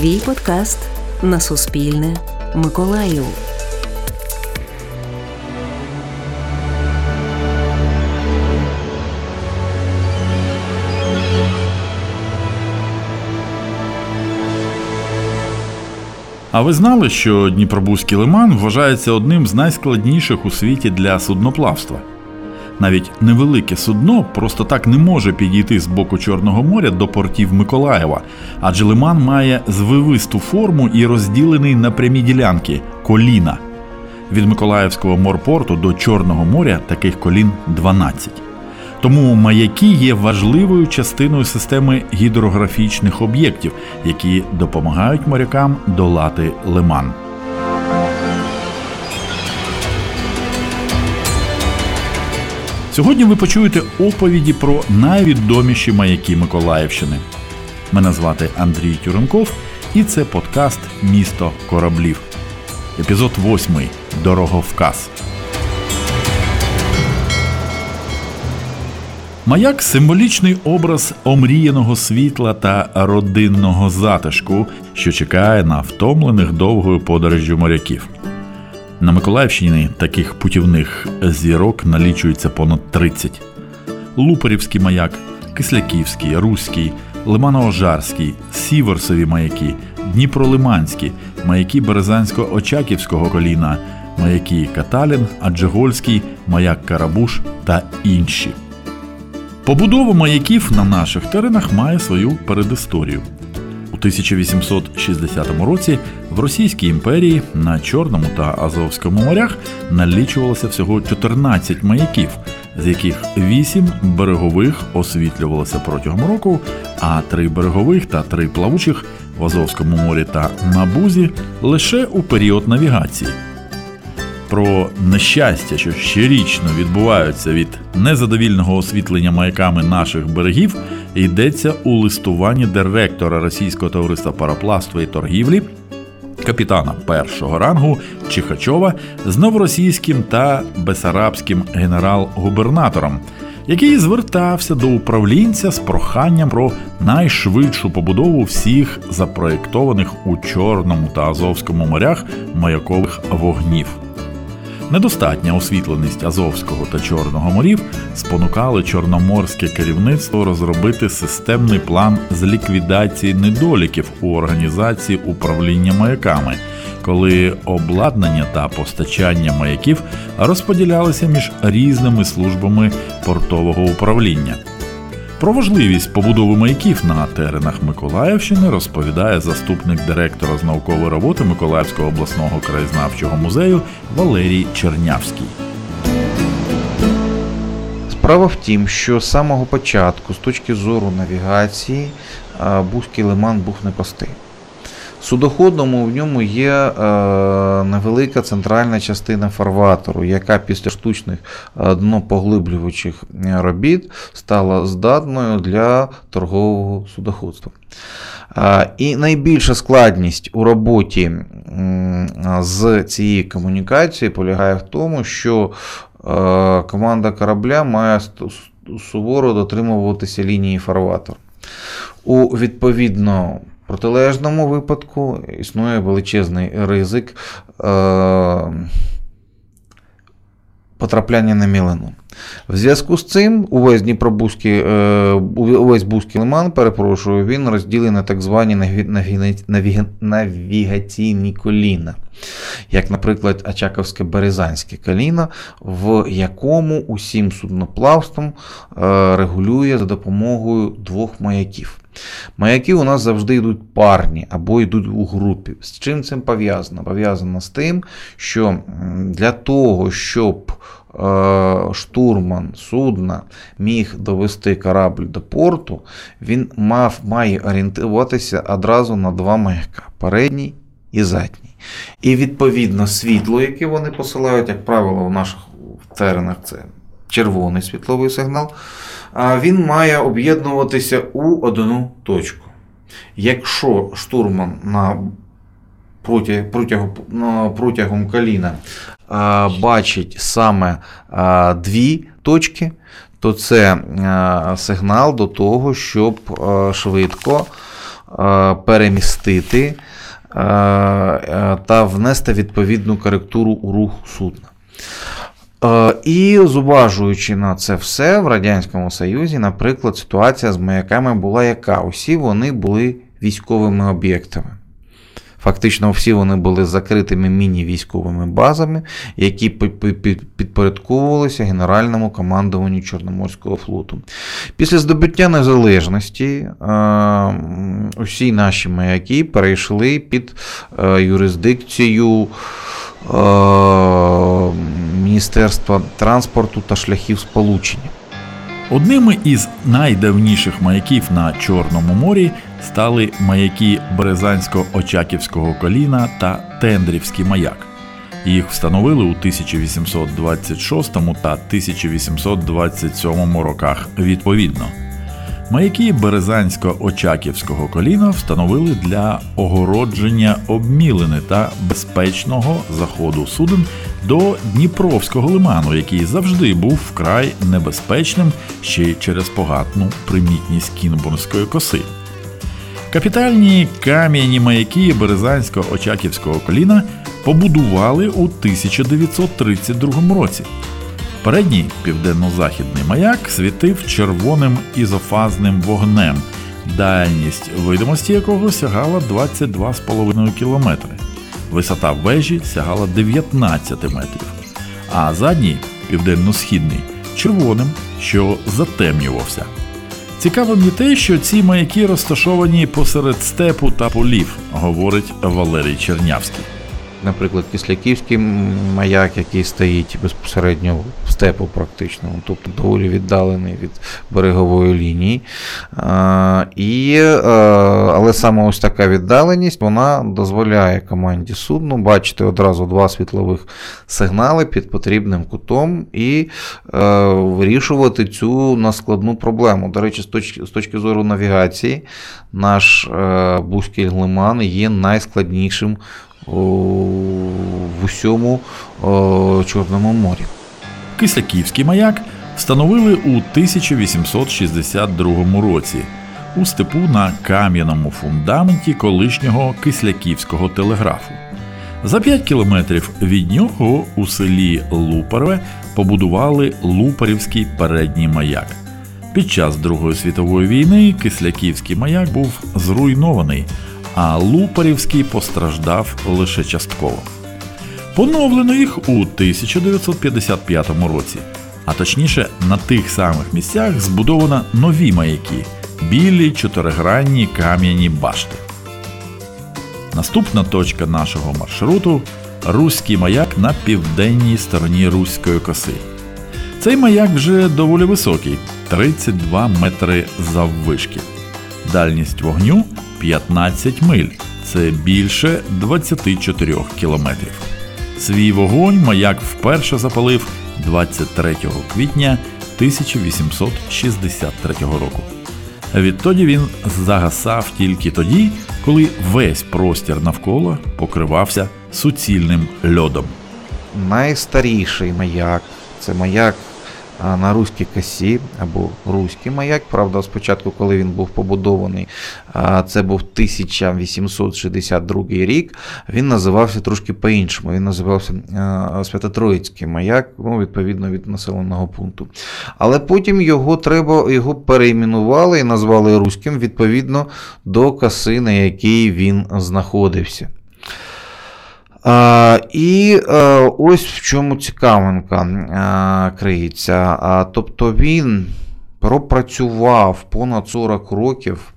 Твій подкаст на Суспільне. Миколаїв. А ви знали, що Дніпробузький лиман вважається одним з найскладніших у світі для судноплавства? Навіть невелике судно просто так не може підійти з боку Чорного моря до портів Миколаєва, адже лиман має звивисту форму і розділений на прямі ділянки коліна. Від Миколаївського морпорту до Чорного моря таких колін 12. Тому маяки є важливою частиною системи гідрографічних об'єктів, які допомагають морякам долати лиман. Сьогодні ви почуєте оповіді про найвідоміші маяки Миколаївщини. Мене звати Андрій Тюренков, і це подкаст Місто кораблів. Епізод 8. Дороговказ. Маяк символічний образ омріяного світла та родинного затишку, що чекає на втомлених довгою подорожжю моряків. На Миколаївщині таких путівних зірок налічується понад 30. Лупарівський маяк, Кисляківський, Руський, Лимано-Ожарський, Сіверсові маяки, Дніпролиманські, маяки Березансько-Очаківського коліна, маяки Каталін, Аджегольський, маяк Карабуш та інші. Побудова маяків на наших теренах має свою передісторію. У 1860 році в Російській імперії на Чорному та Азовському морях налічувалося всього 14 маяків, з яких 8 берегових освітлювалося протягом року, а 3 берегових та 3 плавучих в Азовському морі та на Бузі лише у період навігації про нещастя, що щорічно відбуваються від незадовільного освітлення маяками наших берегів, йдеться у листуванні директора Російського товариства парапластва і торгівлі. Капітана першого рангу Чихачова з новоросійським та бесарабським генерал-губернатором, який звертався до управлінця з проханням про найшвидшу побудову всіх запроєктованих у Чорному та Азовському морях маякових вогнів. Недостатня освітленість Азовського та Чорного морів спонукали чорноморське керівництво розробити системний план з ліквідації недоліків у організації управління маяками, коли обладнання та постачання маяків розподілялися між різними службами портового управління. Про важливість побудови маяків на теренах Миколаївщини розповідає заступник директора з наукової роботи Миколаївського обласного краєзнавчого музею Валерій Чернявський. Справа в тім, що з самого початку, з точки зору навігації, Бузький лиман був непростий. Судоходному в ньому є е, невелика центральна частина фарватору, яка після штучних е, днопоглиблювачих робіт стала здатною для торгового судоходства. Е, і найбільша складність у роботі з цією комунікацією полягає в тому, що команда корабля має суворо дотримуватися лінії фарватору. У відповідно протилежному випадку існує величезний ризик е, потрапляння на мілину. В зв'язку з цим увесь Дніпробузький, е, увесь Бузький лиман, перепрошую, він розділений на так звані навігаційні коліна, як, наприклад, Очаковське Березанське коліно, в якому усім судноплавством е, регулює за допомогою двох маяків. Маяки у нас завжди йдуть парні або йдуть у групі. З чим це пов'язано? Пов'язано з тим, що для того, щоб е, штурман судна міг довести корабль до порту, він мав, має орієнтуватися одразу на два маяка передній і задній. І відповідно світло, яке вони посилають, як правило, в наших теренах це червоний світловий сигнал він має об'єднуватися у одну точку. Якщо штурман на протягом, протягом коліна бачить саме дві точки, то це сигнал до того, щоб швидко перемістити та внести відповідну коректуру у рух судна. І зуважуючи на це все в Радянському Союзі, наприклад, ситуація з маяками була яка? Усі вони були військовими об'єктами. Фактично, всі вони були закритими міні-військовими базами, які підпорядковувалися Генеральному командуванню Чорноморського флоту. Після здобуття незалежності усі наші маяки перейшли під е, юрисдикцію. Е, Міністерства транспорту та шляхів сполучення. Одними із найдавніших маяків на Чорному морі стали маяки Березансько-Очаківського коліна та Тендрівський маяк. Їх встановили у 1826 та 1827 роках відповідно. Маяки Березансько-Очаківського коліна встановили для огородження обмілини та безпечного заходу суден до Дніпровського лиману, який завжди був вкрай небезпечним ще й через погатну примітність Кінбурнської коси. Капітальні кам'яні маяки Березансько-Очаківського коліна побудували у 1932 році. Передній південно-західний маяк світив червоним ізофазним вогнем, дальність видимості якого сягала 22,5 км. Висота вежі сягала 19 метрів, а задній південно-східний червоним, що затемнювався. Цікавим є те, що ці маяки розташовані посеред степу та полів, говорить Валерій Чернявський наприклад, Кисляківський маяк, який стоїть безпосередньо в степу, практично, тобто доволі віддалений від берегової лінії. І, Але саме ось така віддаленість вона дозволяє команді судну бачити одразу два світлових сигнали під потрібним кутом і вирішувати цю наскладну проблему. До речі, з точки, з точки зору навігації, наш Бузький лиман є найскладнішим в усьому Чорному морі. Кисляківський маяк встановили у 1862 році у степу на кам'яному фундаменті колишнього Кисляківського телеграфу. За 5 кілометрів від нього у селі Лупарове побудували Лупарівський передній маяк. Під час Другої світової війни Кисляківський маяк був зруйнований, а Лупарівський постраждав лише частково. Поновлено їх у 1955 році, а точніше, на тих самих місцях збудовано нові маяки білі чотиригранні кам'яні башти. Наступна точка нашого маршруту Руський маяк на південній стороні Руської коси. Цей маяк вже доволі високий 32 метри заввишки. Дальність вогню 15 миль, це більше 24 кілометрів. Свій вогонь маяк вперше запалив 23 квітня 1863 року. Відтоді він загасав тільки тоді, коли весь простір навколо покривався суцільним льодом. Найстаріший маяк це маяк на руській касі або руський маяк. Правда, спочатку, коли він був побудований, це був 1862 рік. Він називався трошки по-іншому. Він називався Свято-Троїцький маяк, ну, відповідно від населеного пункту. Але потім його треба його перейменували і назвали руським відповідно до каси, на якій він знаходився. І е, ось в чому цікавинка а, криється. Тобто він пропрацював понад 40 років.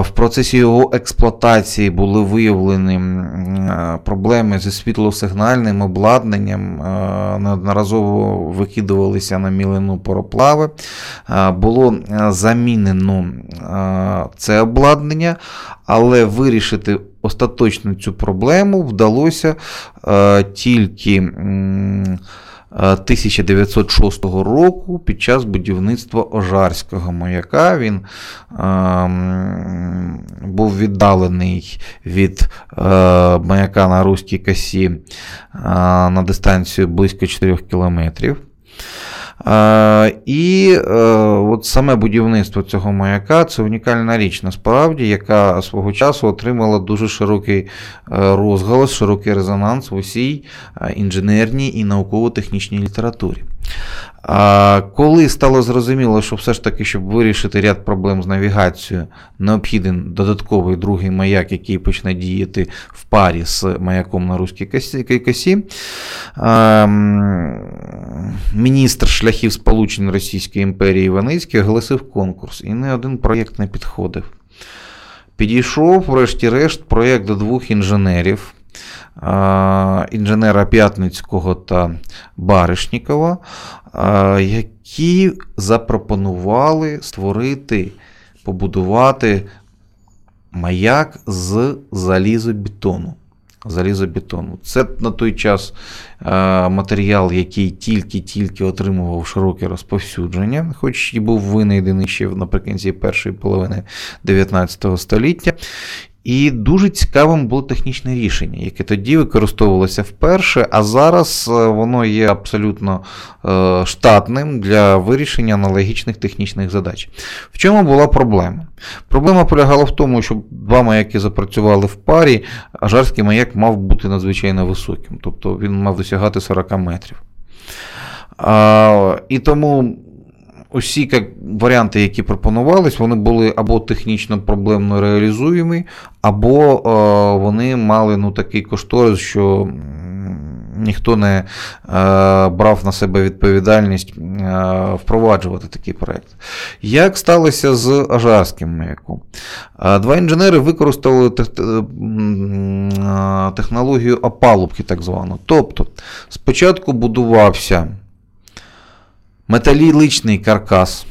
В процесі його експлуатації були виявлені проблеми зі світлосигнальним обладнанням, неодноразово викидувалися на мілину пароплави. Було замінено це обладнання, але вирішити остаточно цю проблему вдалося тільки. 1906 року під час будівництва Ожарського маяка він е, був віддалений від е, маяка на Руській косі е, на дистанцію близько 4 кілометрів. І от саме будівництво цього маяка це унікальна річ, насправді, яка свого часу отримала дуже широкий розголос, широкий резонанс в усій інженерній і науково-технічній літературі. Коли стало зрозуміло, що все ж таки, щоб вирішити ряд проблем з навігацією, необхіден додатковий другий маяк, який почне діяти в парі з маяком на руській косі, міністр шляхів сполучень Російської імперії Іваницький оголосив конкурс, і не один проєкт не підходив. Підійшов, врешті-решт, проєкт до двох інженерів інженера П'ятницького та Баришнікова, які запропонували створити, побудувати маяк з залізобетону. Залізобетону. Це на той час матеріал, який тільки-тільки отримував широке розповсюдження, хоч і був винайдений ще наприкінці першої половини 19 століття. І дуже цікавим було технічне рішення, яке тоді використовувалося вперше, а зараз е, воно є абсолютно е, штатним для вирішення аналогічних технічних задач. В чому була проблема? Проблема полягала в тому, що два маяки запрацювали в парі, а жарський маяк мав бути надзвичайно високим, тобто він мав досягати 40 метрів. І тому усі як, варіанти, які пропонувались, вони були або технічно проблемно реалізуємі, або е, вони мали ну, такий кошторис, що ніхто не е, брав на себе відповідальність е, впроваджувати такий проєкт. Як сталося з Ажарським маяком? Е, два інженери використали тех, е, технологію опалубки, так звану. Тобто, спочатку будувався металічний каркас.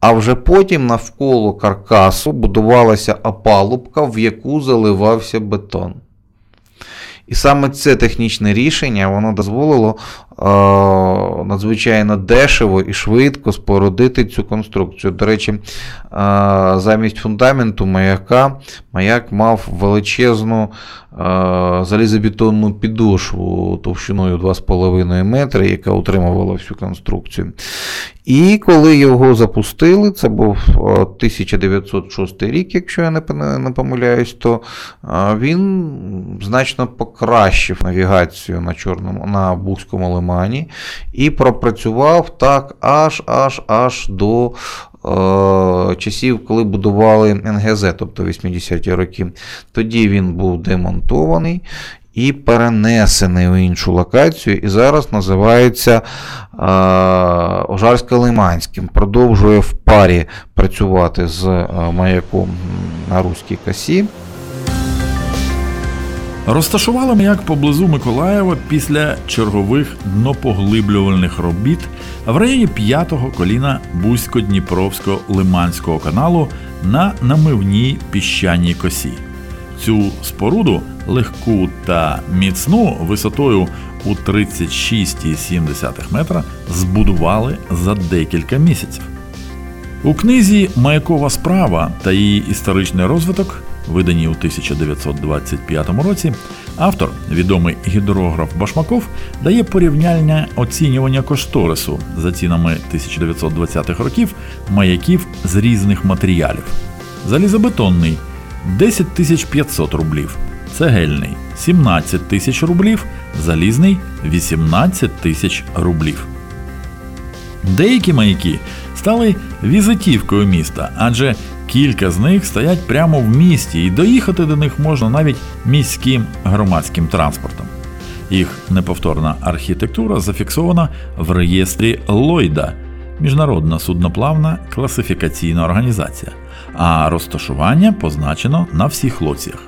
А вже потім навколо каркасу будувалася опалубка, в яку заливався бетон. І саме це технічне рішення воно дозволило надзвичайно дешево і швидко спорудити цю конструкцію. До речі, замість фундаменту маяка маяк мав величезну залізобетонну підошву товщиною 2,5 метри, яка утримувала всю конструкцію. І коли його запустили, це був 1906 рік, якщо я не помиляюсь, то він значно покращив навігацію на Чорному, на Бузькому лимані і пропрацював так аж аж аж до Е, часів, коли будували НГЗ, тобто 80-ті роки. Тоді він був демонтований. І перенесений в іншу локацію, і зараз називається е, Ожарсько-Лиманським. Продовжує в парі працювати з е, маяком на Руській косі. Розташували маяк поблизу Миколаєва після чергових днопоглиблювальних робіт в районі п'ятого коліна Бузько-Дніпровсько-Лиманського каналу на намивній піщаній косі. Цю споруду легку та міцну висотою у 36,7 метра збудували за декілька місяців. У книзі Маякова справа та її історичний розвиток видані у 1925 році, автор, відомий гідрограф Башмаков, дає порівняльне оцінювання кошторису за цінами 1920-х років маяків з різних матеріалів. Залізобетонний 10 500 рублів, цегельний 17 тисяч рублів, залізний 18 тисяч рублів. Деякі маяки стали візитівкою міста, адже Кілька з них стоять прямо в місті, і доїхати до них можна навіть міським громадським транспортом. Їх неповторна архітектура зафіксована в реєстрі Ллойда, міжнародна судноплавна класифікаційна організація, а розташування позначено на всіх лоціях.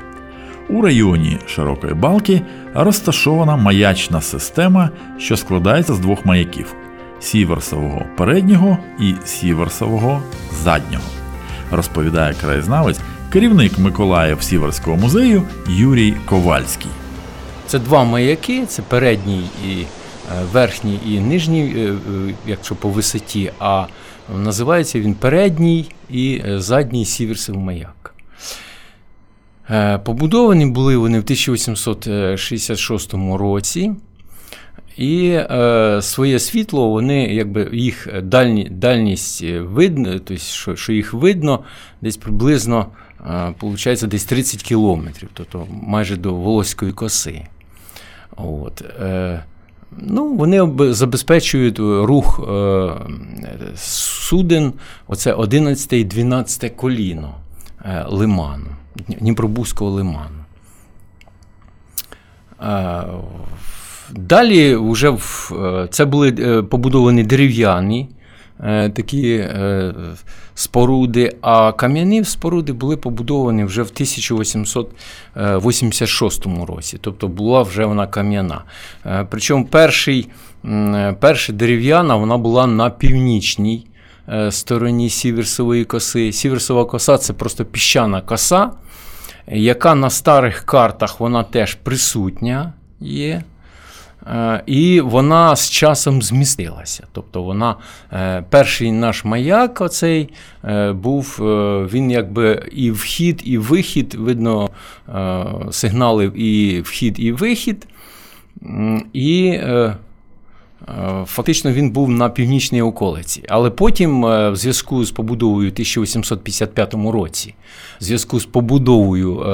У районі Широкої балки розташована маячна система, що складається з двох маяків сіверсового переднього і сіверсового заднього розповідає краєзнавець, керівник Миколаїв Сіверського музею Юрій Ковальський. Це два маяки: це передній і е, верхній і нижній, е, е, якщо по висоті, а називається він передній і задній Сіверсів маяк. Побудовані були вони в 1866 році. І е, своє світло, вони якби їх дальні, дальність видно, тобто, що що їх видно десь приблизно е, виходить, десь 30 кілометрів, тобто майже до Волоської коси. От, е, ну, Вони забезпечують рух е, суден, оце 11 і 12 коліно е, лиману, Дніпробузького лиману. Е, Далі вже в, е, це були е, побудовані дерев'яні е, такі споруди, а кам'яні споруди були побудовані вже в 1886 році. Тобто була вже вона кам'яна. Причому перший, перша дерев'яна вона була на північній стороні Сіверсової коси. Сіверсова коса це просто піщана коса, яка на старих картах вона теж присутня є. Е, і вона з часом змістилася. Тобто вона, е, перший наш маяк, оцей е, був, він якби і вхід, і вихід, видно, сигналив і вхід, і вихід. І Фактично він був на північній околиці. Але потім, в зв'язку з побудовою 1855 році, в зв'язку з побудовою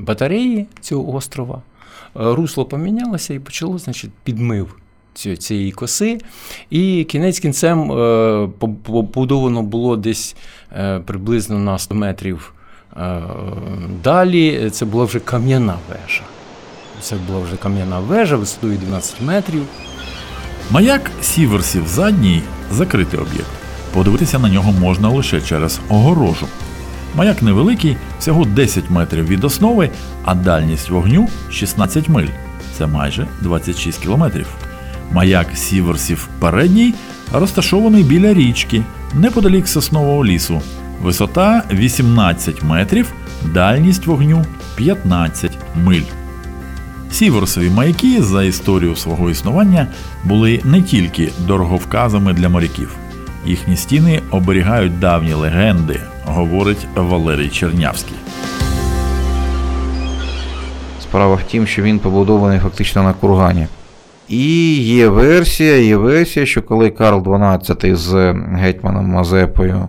батареї цього острова, русло помінялося і почало значить, підмив цієї коси. І кінець кінцем е, побудовано було десь е, приблизно на 100 метрів далі. Це була вже кам'яна вежа. Це була вже кам'яна вежа висотою 12 метрів. Маяк Сіверсів задній закритий об'єкт. Подивитися на нього можна лише через огорожу. Маяк невеликий, всього 10 метрів від основи, а дальність вогню 16 миль. Це майже 26 кілометрів. Маяк Сіверсів передній розташований біля річки, неподалік соснового лісу. Висота 18 метрів, дальність вогню 15 миль. Сіверсові маяки за історію свого існування були не тільки дороговказами для моряків. Їхні стіни оберігають давні легенди, говорить Валерій Чернявський. Справа в тім, що він побудований фактично на кургані. І є версія, є версія, що коли Карл XII з гетьманом Мазепою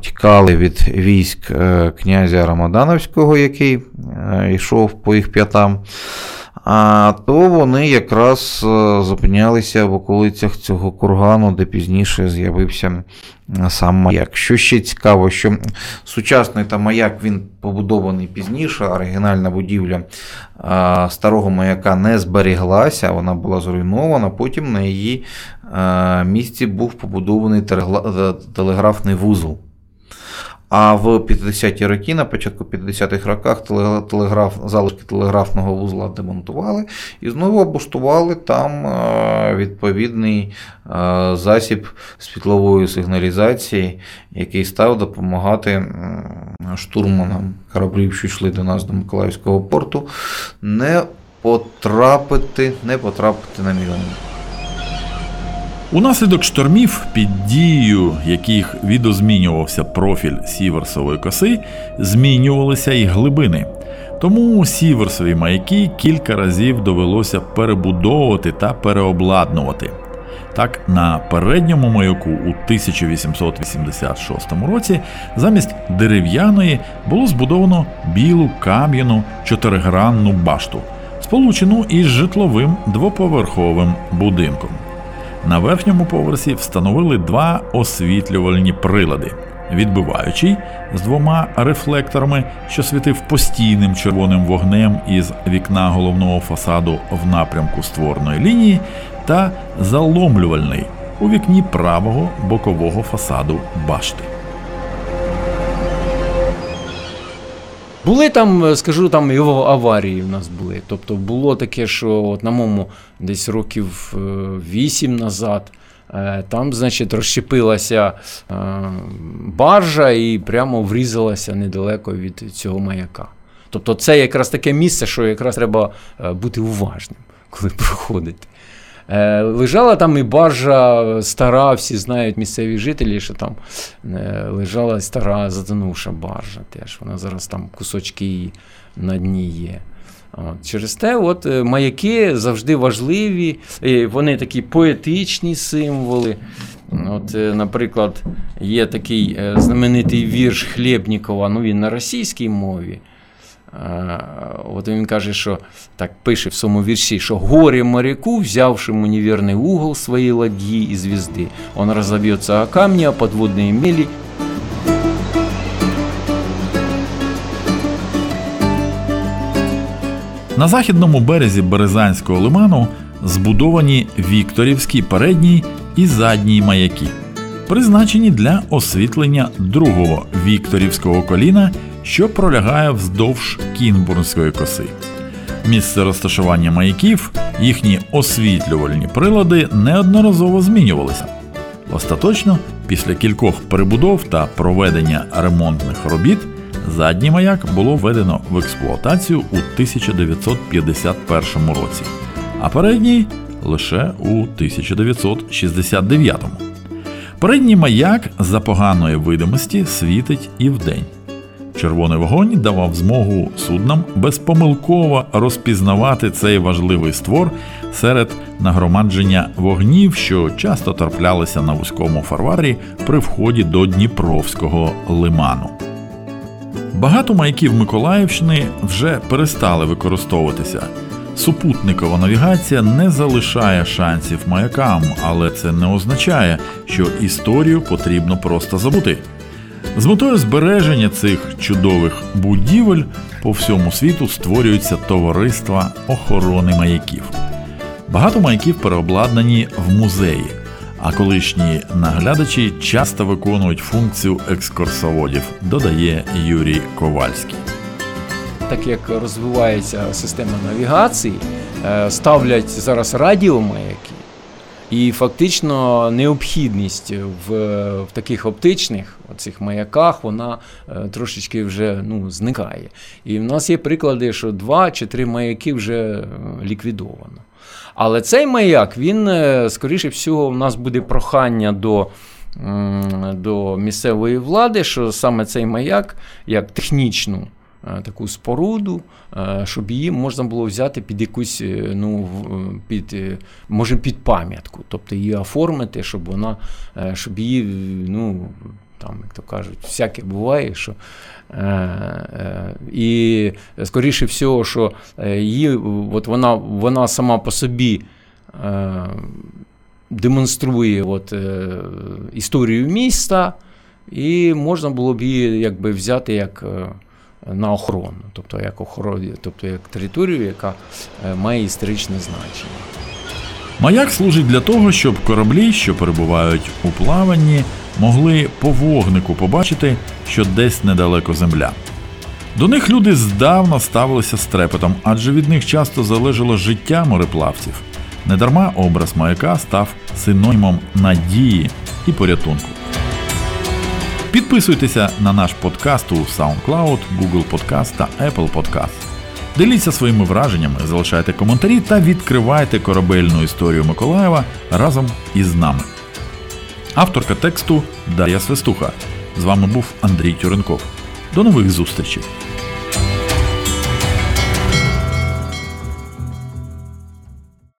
тікали від військ е, князя Рамадановського, який е, йшов по їх п'ятам, то вони якраз е, зупинялися в околицях цього кургану, де пізніше з'явився сам маяк. Що ще цікаво, що сучасний та маяк він побудований пізніше, оригінальна будівля старого маяка не зберіглася, вона була зруйнована. Потім на її місці був побудований телеграфний вузол. А в 50-ті роки, на початку 50-х роках, телеграф, залишки телеграфного вузла демонтували і знову облаштували там е, відповідний е, засіб світлової сигналізації, який став допомагати штурманам кораблів, що йшли до нас до Миколаївського порту, не потрапити, не потрапити на мільйон. Унаслідок штормів, під дією яких відозмінювався профіль сіверсової коси, змінювалися й глибини. Тому сіверсові маяки кілька разів довелося перебудовувати та переобладнувати. Так, на передньому маяку у 1886 році замість дерев'яної було збудовано білу кам'яну чотиригранну башту, сполучену із житловим двоповерховим будинком. На верхньому поверсі встановили два освітлювальні прилади. Відбиваючий з двома рефлекторами, що світив постійним червоним вогнем із вікна головного фасаду в напрямку створної лінії, та заломлювальний у вікні правого бокового фасаду башти. Були там, е, скажу, там його аварії в нас були. Тобто було таке, що от на моєму десь років е, вісім назад. Е, там, значить, розщепилася баржа і прямо врізалася недалеко від цього маяка. Тобто, це якраз таке місце, що якраз треба бути уважним, коли проходите. Е, лежала там і баржа стара, всі знають місцеві жителі, що там е, лежала стара затонувша баржа. теж. Вона зараз там кусочки її на дні є. От, Через те, от е, маяки завжди важливі, вони такі поетичні символи. От, Наприклад, є такий знаменитий вірш Хлєбнікова, ну він на російській мові. От він каже, що так пише в своєму вірші, що горе моряку, взявшему неверний угол своєї ладьи і звезди, он разобьется о камні, а подводные мели На західному березі Березанського лиману збудовані Вікторівський передній і задній маяки, призначені для освітлення другого Вікторівського коліна, що пролягає вздовж Кінбурнської коси. Місце розташування маяків, їхні освітлювальні прилади неодноразово змінювалися. Остаточно, після кількох перебудов та проведення ремонтних робіт. Задній маяк було введено в експлуатацію у 1951 році, а передній лише у 1969. Передній маяк за поганої видимості світить і вдень. Червоний вогонь давав змогу суднам безпомилково розпізнавати цей важливий створ серед нагромадження вогнів, що часто траплялися на вузькому фарварі при вході до Дніпровського лиману. Багато маяків Миколаївщини вже перестали використовуватися. Супутникова навігація не залишає шансів маякам, але це не означає, що історію потрібно просто забути. З метою збереження цих чудових будівель по всьому світу створюються товариства охорони маяків. Багато маяків переобладнані в музеї а колишні наглядачі часто виконують функцію екскурсоводів, додає Юрій Ковальський. Так як розвивається система навігації, е, ставлять зараз радіомаяки, і фактично необхідність в в таких оптичних оцих маяках вона е, трошечки вже ну, зникає. І в нас є приклади, що два чи три маяки вже е, ліквідовано. Але цей маяк, він, е, скоріше всього, у нас буде прохання до. До місцевої влади, що саме цей маяк як технічну таку споруду, е, щоб її можна було взяти під якусь, ну, під, може, під пам'ятку, тобто її оформити, щоб вона, щоб її, ну, там, як то кажуть, всяке буває, що Е, е, і скоріше всього, що е, її, от вона, вона сама по собі. Демонструє от, е, історію міста, і можна було б її якби взяти як на охорону, тобто як охорону, тобто як територію, яка має історичне значення. Маяк служить для того, щоб кораблі, що перебувають у плаванні, могли по вогнику побачити, що десь недалеко земля. До них люди здавна ставилися з трепетом, адже від них часто залежало життя мореплавців. Недарма образ маяка став синонімом надії і порятунку. Підписуйтеся на наш подкаст у SoundCloud, Google Podcast та Apple Podcast. Діліться своїми враженнями, залишайте коментарі та відкривайте корабельну історію Миколаєва разом із нами. Авторка тексту Дар'я Свистуха. З вами був Андрій Тюренков. До нових зустрічей!